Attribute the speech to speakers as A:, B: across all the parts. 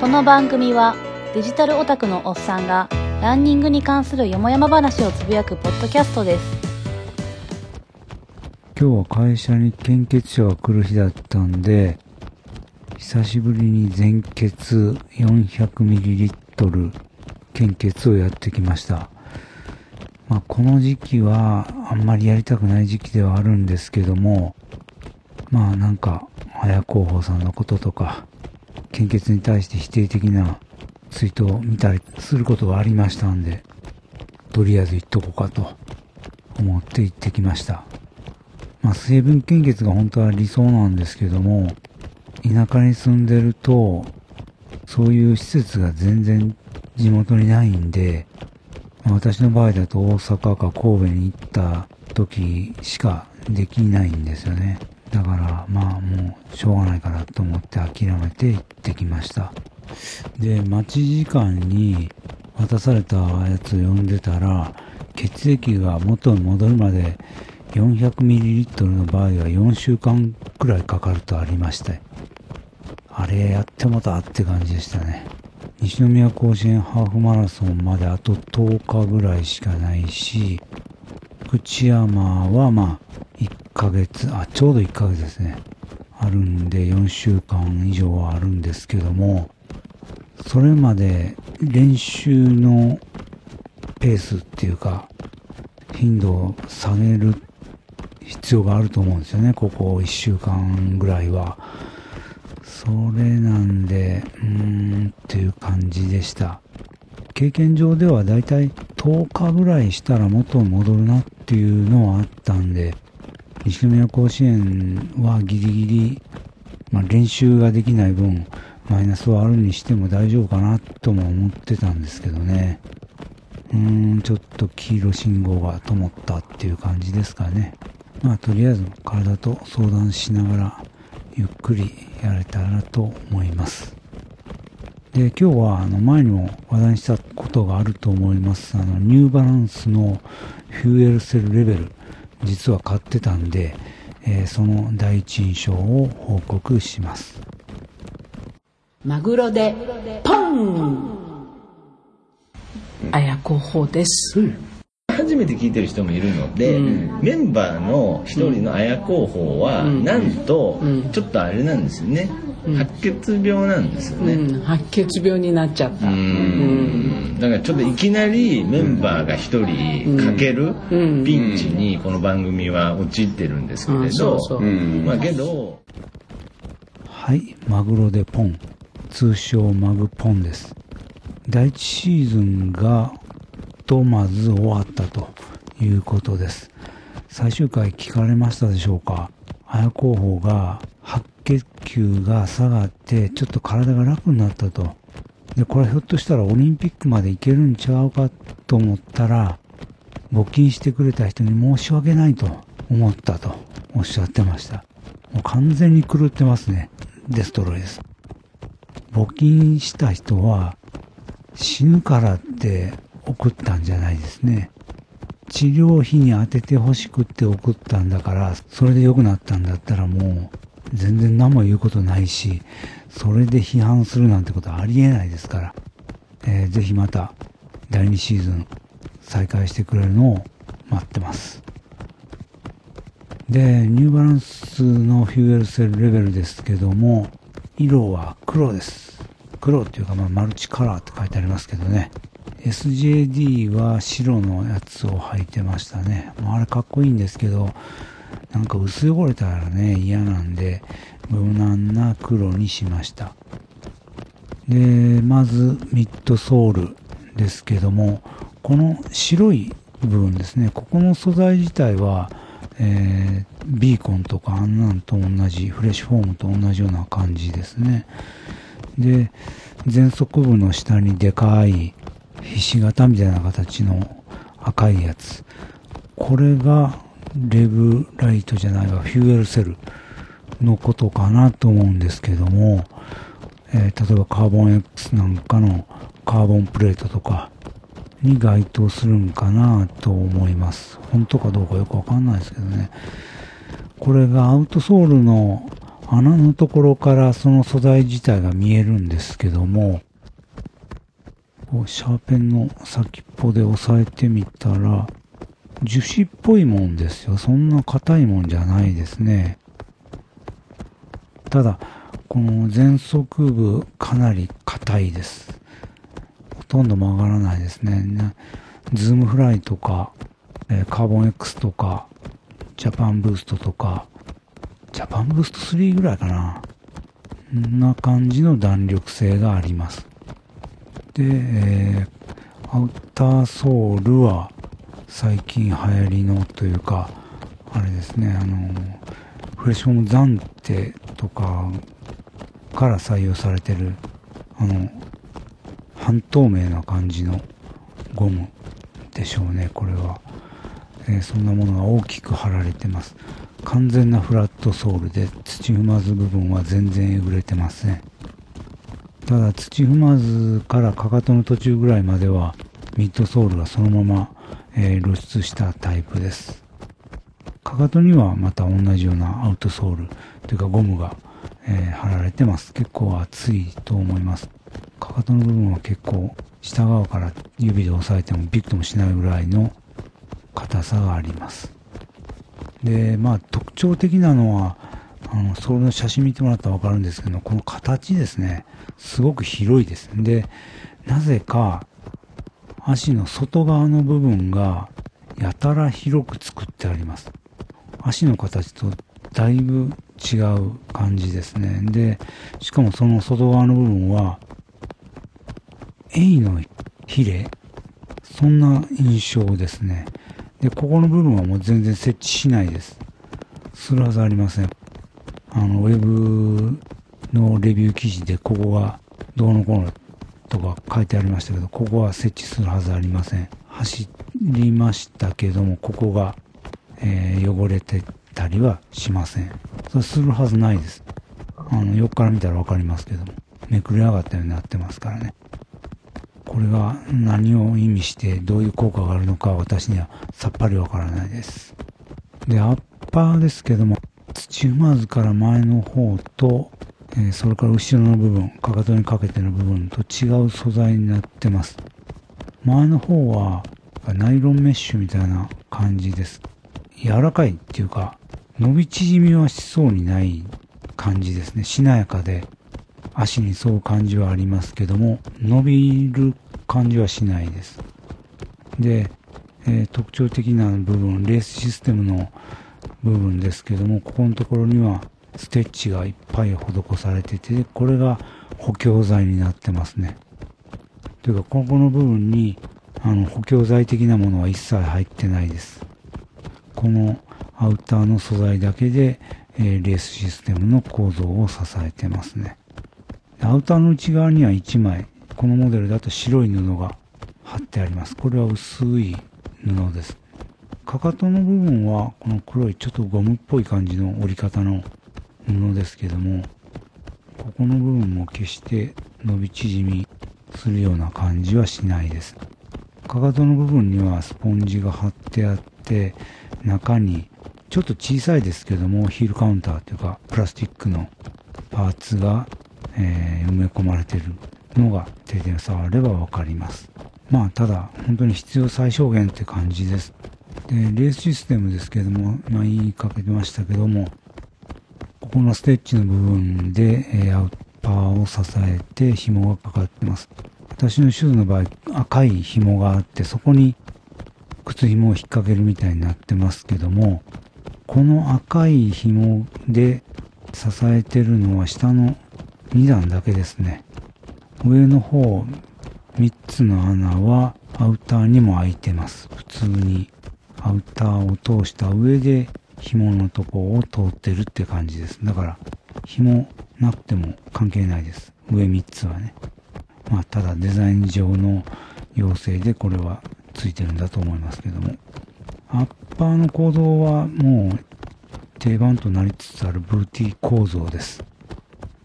A: この番組はデジタルオタクのおっさんがランニングに関するよもやま話をつぶやくポッドキャストです
B: 今日は会社に献血者が来る日だったんで、久しぶりに全血 400ml 献血をやってきました。まあ、この時期はあんまりやりたくない時期ではあるんですけども、まあなんか、綾候補さんのこととか、献血に対して否定的なツイートを見たりすることがありましたんで、とりあえず行っとこうかと思って行ってきました。まあ、成分献血が本当は理想なんですけども、田舎に住んでると、そういう施設が全然地元にないんで、私の場合だと大阪か神戸に行った時しかできないんですよね。だから、まあもうしょうがないかなと思って諦めて行ってきました。で、待ち時間に渡されたやつを読んでたら、血液が元に戻るまで 400ml の場合は4週間くらいかかるとありまして、あれやってもたって感じでしたね。西宮甲子園ハーフマラソンまであと10日ぐらいしかないし、口山はまあ1ヶ月、あ、ちょうど1ヶ月ですね。あるんで4週間以上はあるんですけども、それまで練習のペースっていうか、頻度を下げる必要があると思うんですよね、ここ1週間ぐらいは。それなんで、うーんっていう感じでした。経験上ではだいたい10日ぐらいしたら元に戻るなっていうのはあったんで、西宮甲子園はギリギリ、まあ、練習ができない分、マイナスはあるにしても大丈夫かなとも思ってたんですけどね。うーん、ちょっと黄色信号が灯ったっていう感じですかね。まあ、とりあえず体と相談しながら、ゆっくりやれたらと思います。で、今日はあの前にも話題にしたことがあると思います。あの、ニューバランスのフューエルセルレベル、実は買ってたんで、えーその第一印象を報告します。
C: マグロでポン綾候補です、
D: 初めて聞いてる人もいるので、メンバーの一人の綾候補は、なんと、ちょっとあれなんですよね、白血病なんですよね、
C: うん、白血病になっちゃった、
D: うん。だからちょっといきなりメンバーが一人かけるピンチにこの番組は陥ってるんですけれどまあけど
B: はい、マグロでポン。通称マグポンです。第一シーズンが、とまず終わったということです。最終回聞かれましたでしょうか？綾候補が白血球が下がって、ちょっと体が楽になったと。で、これひょっとしたらオリンピックまでいけるんちゃうかと思ったら、募金してくれた人に申し訳ないと思ったとおっしゃってました。もう完全に狂ってますね。デストロイです。募金した人は死ぬからって送ったんじゃないですね。治療費に当てて欲しくって送ったんだから、それで良くなったんだったらもう全然何も言うことないし、それで批判するなんてことはありえないですから、えーぜひまた第2シーズン再開してくれるのを待ってます。で、ニューバランスのフューエルセルレベルですけども、色は黒です。黒っていうか、まあ、マルチカラーって書いてありますけどね。SJD は白のやつを履いてましたね。まあ、あれかっこいいんですけど、なんか薄汚れたらね、嫌なんで、無難な黒にしました。で、まずミッドソールですけども、この白い部分ですね、ここの素材自体は、えービーコンとかあんなんと同じ、フレッシュフォームと同じような感じですね。で、前足部の下にでかいひし形みたいな形の赤いやつ。これがレブライトじゃないわ、フューエルセルのことかなと思うんですけども、えー例えばカーボン X なんかのカーボンプレートとかに該当するんかなと思います。本当かどうかよくわかんないですけどね。これがアウトソールの穴のところからその素材自体が見えるんですけども、シャーペンの先っぽで押さえてみたら、樹脂っぽいもんですよ。そんな硬いもんじゃないですね。ただ、この前足部かなり硬いです。ほとんど曲がらないですね。ねズームフライとか、えカーボン X とか、ジャパンブーストとか、ジャパンブースト3ぐらいかな。こんな感じの弾力性があります。で、えーアウターソールは最近流行りのというか、あれですね、あの、フレッシュホームザンテとかから採用されてる、あの、半透明な感じのゴムでしょうね、これは。えーそんなものが大きく貼られてます。完全なフラットソールで土踏まず部分は全然えぐれてません。ただ土踏まずからかかとの途中ぐらいまではミッドソールがそのまま、え露出したタイプです。かかとにはまた同じようなアウトソールというかゴムが、え貼られてます。結構厚いと思います。かかとの部分は結構下側から指で押さえてもビクともしないぐらいの硬さがあります。で、まあ特徴的なのは、あの、その写真見てもらったらわかるんですけど、この形ですね。すごく広いです。で、なぜか、足の外側の部分が、やたら広く作ってあります。足の形とだいぶ違う感じですね。で、しかもその外側の部分は、エイのヒレそんな印象ですね。で、ここの部分はもう全然設置しないです。するはずありません。あの、ウェブのレビュー記事でここがどうのこうのとか書いてありましたけど、ここは設置するはずありません。走りましたけども、ここが、えー汚れてたりはしません。それするはずないです。あの、横から見たらわかりますけども、めくれ上がったようになってますからね。これが何を意味してどういう効果があるのか私にはさっぱりわからないです。で、アッパーですけども、土踏まずから前の方と、えーそれから後ろの部分、かかとにかけての部分と違う素材になってます。前の方はナイロンメッシュみたいな感じです。柔らかいっていうか、伸び縮みはしそうにない感じですね。しなやかで、足に沿う感じはありますけども、伸びる感じはしないです。で、えー特徴的な部分、レースシステムの部分ですけども、ここのところにはステッチがいっぱい施されてて、これが補強材になってますね。というか、ここの部分にあの補強材的なものは一切入ってないです。このアウターの素材だけで、えーレースシステムの構造を支えてますね。アウターの内側には1枚、このモデルだと白い布が貼ってあります。これは薄い布です。かかとの部分はこの黒いちょっとゴムっぽい感じの折り方の布ですけども、ここの部分も決して伸び縮みするような感じはしないです。かかとの部分にはスポンジが貼ってあって、中にちょっと小さいですけども、ヒールカウンターというか、プラスチックのパーツが、えー埋め込まれてるのが手で触ればわかります。まあ、ただ、本当に必要最小限って感じです。で、レースシステムですけども、まあ、言いかけてましたけども、ここのステッチの部分で、えーアウパーを支えて紐がかかってます。私のシューズの場合、赤い紐があって、そこに靴紐を引っ掛けるみたいになってますけども、この赤い紐で支えてるのは下の2段だけですね。上の方3つの穴はアウターにも開いてます。普通にアウターを通した上で紐のとこを通ってるって感じです。だから紐なくても関係ないです。上3つはね。まあただデザイン上の要請でこれはついてるんだと思いますけども。アッパーの構造はもう定番となりつつあるブーティー構造です。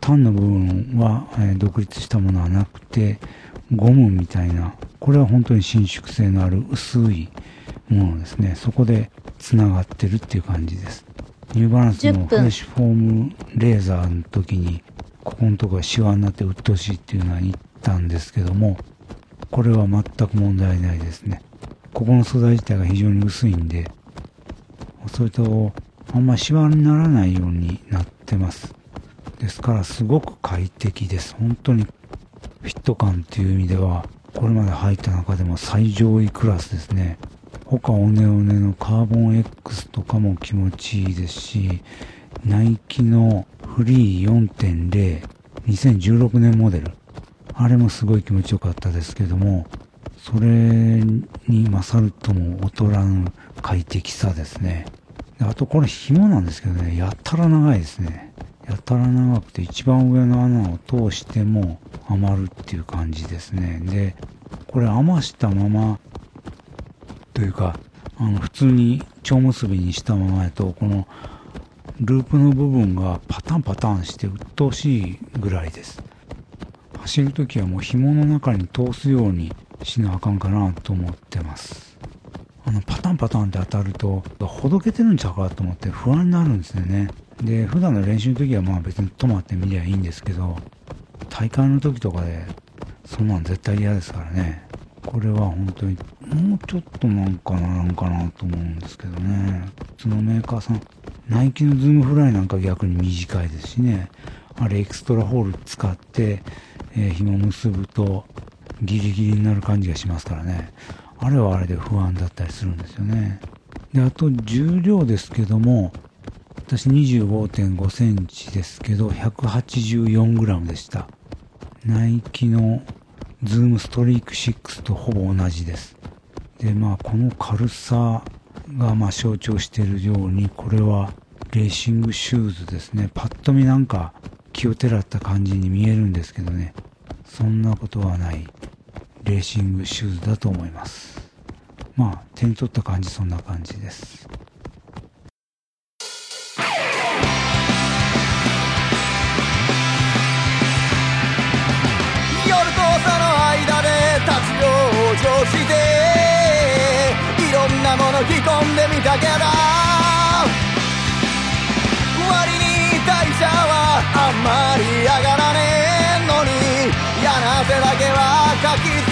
B: 単の部分は、独立したものはなくて、ゴムみたいな、これは本当に伸縮性のある薄いものですね。そこで繋がってるっていう感じです。ニューバランス
A: 10
B: のフ
A: 分
B: レッシュフォームレーザーの時に、ここのとこがシワになって鬱陶しいっていうのは言ったんですけども、これは全く問題ないですね。ここの素材自体が非常に薄いんで、それと、あんまシワにならないようになってます。ですから、すごく快適です。本当に、フィット感っていう意味では、これまで入った中でも最上位クラスですね。他オネオネのカーボン X とかも気持ちいいですし、ナイキのフリー4.0、2016年モデル。あれもすごい気持ちよかったですけども、それに勝るとも劣らぬ快適さですね。あとこれ紐なんですけどね、やったら長いですね。やたら長くて一番上の穴を通しても余るっていう感じですね。で、これ余したまま、というか、あの、普通に蝶結びにしたままやと、このループの部分がパタンパタンして鬱陶しいぐらいです。走るときはもう紐の中に通すようにしなあかんかなと思ってます。あの、パタンパタンって当たると、ほどけてるんちゃうかと思って不安になるんですよね。で、普段の練習の時はまあ別に止まってみりゃいいんですけど、大会の時とかで、そんなん絶対嫌ですからね。これは本当に、もうちょっとなんかならんかなと思うんですけどね。普通のメーカーさん、ナイキのズームフライなんか逆に短いですしね。あれエクストラホール使って、えー紐結ぶとギリギリになる感じがしますからね。あれはあれで不安だったりするんですよね。で、あと重量ですけども、私25.5センチですけど、184グラムでした。ナイキのズームストリーク6とほぼ同じです。で、まあ、この軽さがまあ象徴しているように、これはレーシングシューズですね。パッと見なんか気をてらった感じに見えるんですけどね。そんなことはないレーシングシューズだと思います。まあ、手に取った感じそんな感じです。
E: 往生していろんなもの着込んでみたけど割に代謝はあんまり上がらねえのに嫌な汗だけは書きそ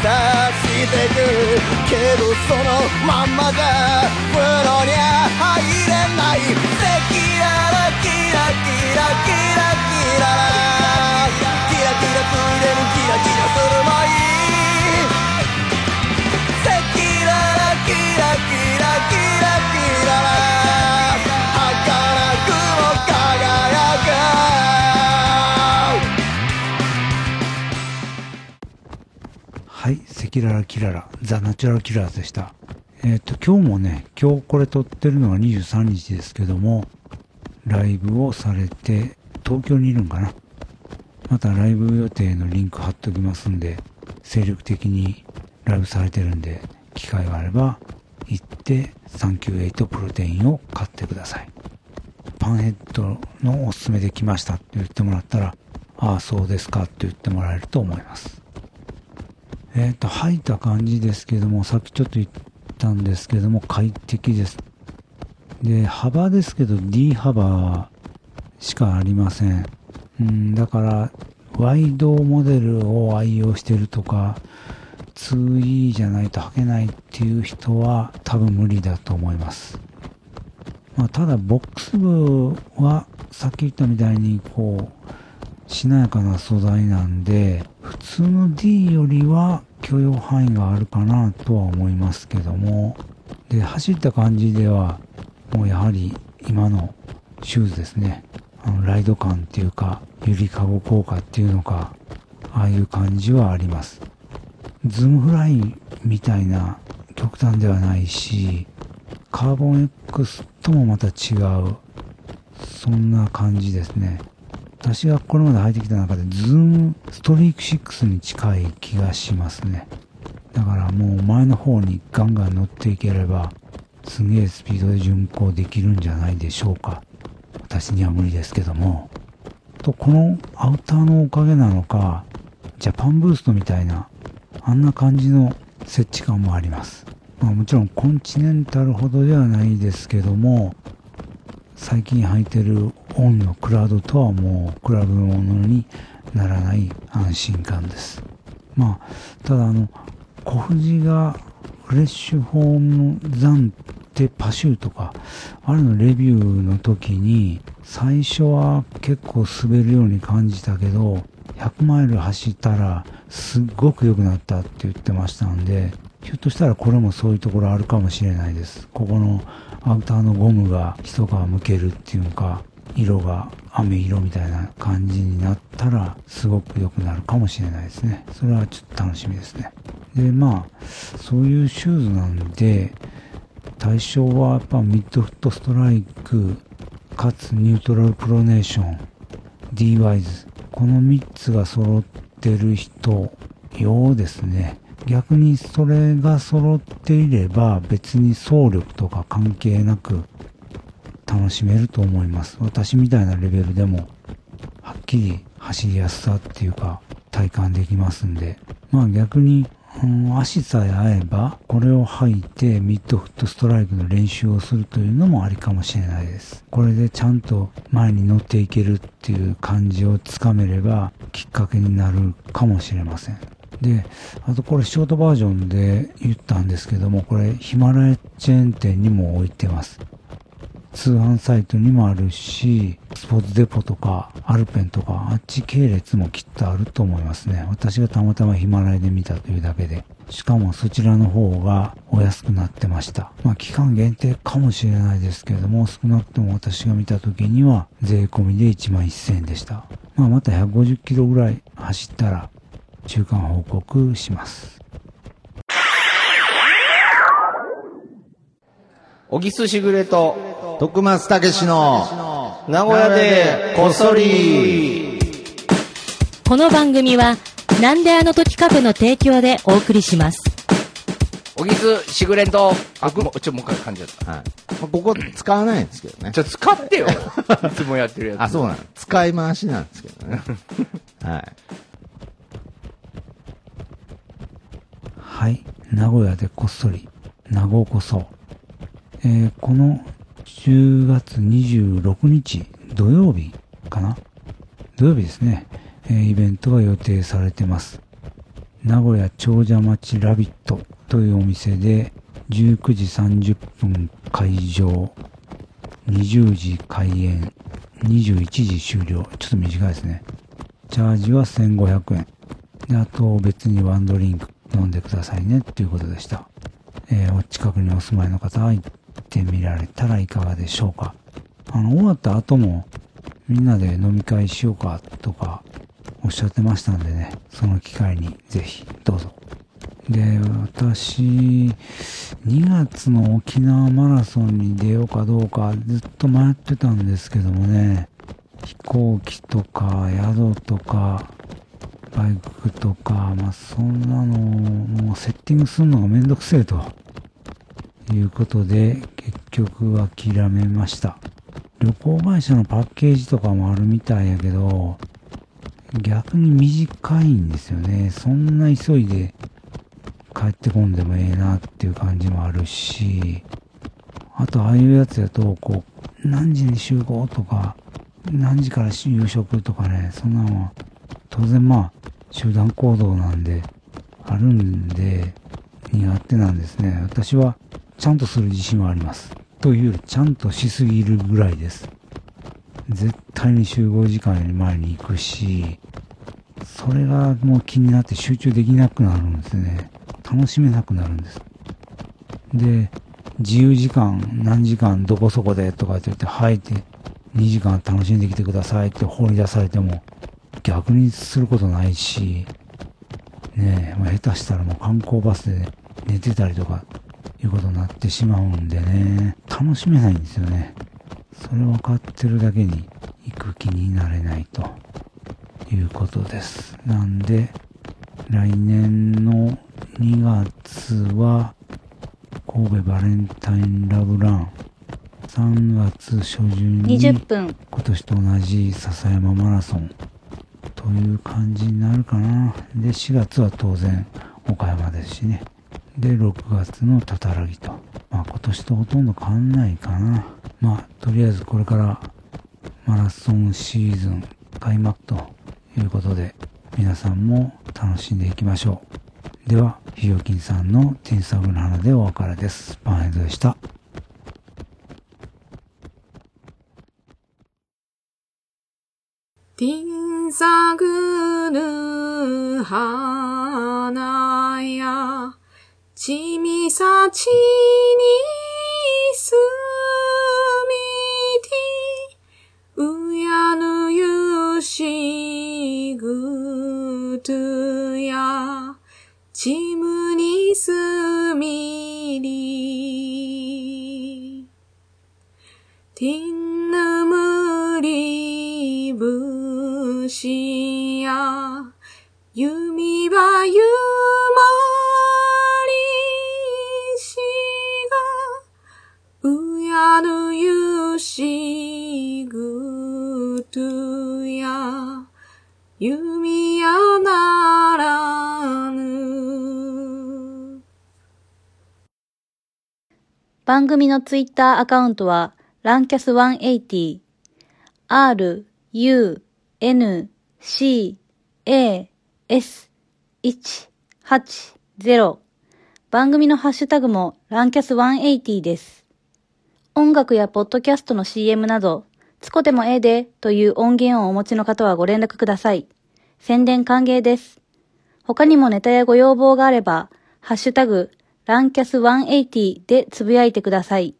E: 出してくけどそのまんまじゃ風呂には入れない
B: はい、赤裸々キララ、ザ・ナチュラルキラーでした。えっ、と、今日もね、今日これ撮ってるのが23日ですけども、ライブをされて、東京にいるんかな。またライブ予定のリンク貼っときますんで、精力的にライブされてるんで、機会があれば、行って398プロテインを買ってください。パンヘッドのおすすめで来ましたって言ってもらったら、ああ、そうですかって言ってもらえると思います。えっ、と、吐いた感じですけども、さっきちょっと言ったんですけども、快適です。で、幅ですけど D 幅しかありません。うん、だから、ワイドモデルを愛用してるとか、2E じゃないと履けないっていう人は多分無理だと思います。まあ、ただ、ボックス部は、さっき言ったみたいに、こう、しなやかな素材なんで、普通の D よりは許容範囲があるかなとは思いますけども、で、走った感じでは、もうやはり今のシューズですね。あの、ライド感っていうか、ゆりかご効果っていうのか、ああいう感じはあります。ズームフラインみたいな極端ではないし、カーボン X ともまた違う、そんな感じですね。私がこれまで履いてきた中で、ズームストリーク6に近い気がしますね。だからもう前の方にガンガン乗っていければ、すげえスピードで巡航できるんじゃないでしょうか。私には無理ですけども。と、このアウターのおかげなのか、ジャパンブーストみたいな、あんな感じの設置感もあります。まあもちろんコンチネンタルほどではないですけども、最近履いてるオンのクラウドとはもう比べ物にならない安心感です。まあ、ただあの、小藤がフレッシュフォーム暫定パシューとか、あれのレビューの時に、最初は結構滑るように感じたけど、100マイル走ったらすっごく良くなったって言ってましたんで、ひょっとしたらこれもそういうところあるかもしれないです。ここのアウターのゴムが一皮むけるっていうか、色が飴色みたいな感じになったらすごく良くなるかもしれないですね。それはちょっと楽しみですね。で、まあ、そういうシューズなんで、対象はやっぱミッドフットストライク、かつニュートラルプロネーション、D ワイズ。この3つが揃ってる人用ですね。逆にそれが揃っていれば別に走力とか関係なく楽しめると思います。私みたいなレベルでもはっきり走りやすさっていうか体感できますんで。まあ逆に、うん、足さえ合えばこれを履いてミッドフットストライクの練習をするというのもありかもしれないです。これでちゃんと前に乗っていけるっていう感じをつかめればきっかけになるかもしれません。で、あとこれショートバージョンで言ったんですけども、これヒマラヤチェーン店にも置いてます。通販サイトにもあるし、スポーツデポとか、アルペンとか、あっち系列もきっとあると思いますね。私がたまたまヒマラヤで見たというだけで。しかもそちらの方がお安くなってました。まあ期間限定かもしれないですけれども、少なくとも私が見た時には税込みで1万1000円でした。まあまた150キロぐらい走ったら中間報告します。
F: 小木すしぐれと、
E: 徳松たけしの
F: 名古屋でこっそり。
G: この番組は、なんであの時カフェの提供でお送りします。
F: 小木すしぐれんと、あ、もう、ちょ、もう一回感じだった。
E: はい。まあここ使わないんですけどね。
F: ちょ、使ってよ。いつもやってるやつ。
E: あ、そうなの。使い回しなんですけどね。はい。
B: はい。名古屋でこっそり、名護こそ。えーこの10月26日土曜日かな？土曜日ですね、えイベントが予定されてます。名古屋長者町ラビットというお店で19時30分会場、20時開演、21時終了。ちょっと短いですね。チャージは1500円。で、あと別にワンドリンク飲んでくださいねっていうことでした。えーお近くにお住まいの方は行ってみられたらいかがでしょうか。あの、終わった後もみんなで飲み会しようかとかおっしゃってましたんでね、その機会にぜひどうぞ。で、私、2月の沖縄マラソンに出ようかどうかずっと迷ってたんですけどもね、飛行機とか宿とかバイクとか、まあそんなのもうセッティングするのがめんどくせえということで結局諦めました。旅行会社のパッケージとかもあるみたいやけど、逆に短いんですよね。そんな急いで帰ってこんでもええなっていう感じもあるし、あとああいうやつやと、こう、何時に集合とか、何時から夕食とかね、そんなのは、当然まあ、集団行動なんで、あるんで、苦手なんですね。私は、ちゃんとする自信はあります。というより、ちゃんとしすぎるぐらいです。絶対に集合時間より前に行くし、それがもう気になって集中できなくなるんですね。楽しめなくなるんです。で、自由時間、何時間、どこそこでとかって言って、はいて、2時間楽しんできてくださいって放り出されても、逆にすることないし、ねえ、まあ、下手したらもう観光バスで寝てたりとか、いうことになってしまうんでね、楽しめないんですよね。それ分かってるだけに行く気になれないということです。なんで、来年の2月は、こ神戸バレンタインラブラン。3月初旬に
A: 20分。
B: 今年と同じ笹山マラソンという感じになるかな。で、4月は当然岡山ですしね。で、6月のたたらぎと。まあ今年とほとんど変わんないかな。まあとりあえずこれからマラソンシーズン開幕ということで皆さんも楽しんでいきましょう。では、ひよきんさんのティンサグの花でお別れです。パンヘッドでした。
H: ティンサグヌ花やちみさちにすみてうやぬゆしぐとやちむにすみり。ティンヌムリブシや弓はゆしぐとや。弓やならぬ。
A: 番組のツイッターアカウントは、ランキャス180、r, u, n, c, a, s, 180番組のハッシュタグもランキャス180です。音楽やポッドキャストの CM など、つこでもええでという音源をお持ちの方はご連絡ください。宣伝歓迎です。他にもネタやご要望があれば、ハッシュタグ、ランキャス180でつぶやいてください。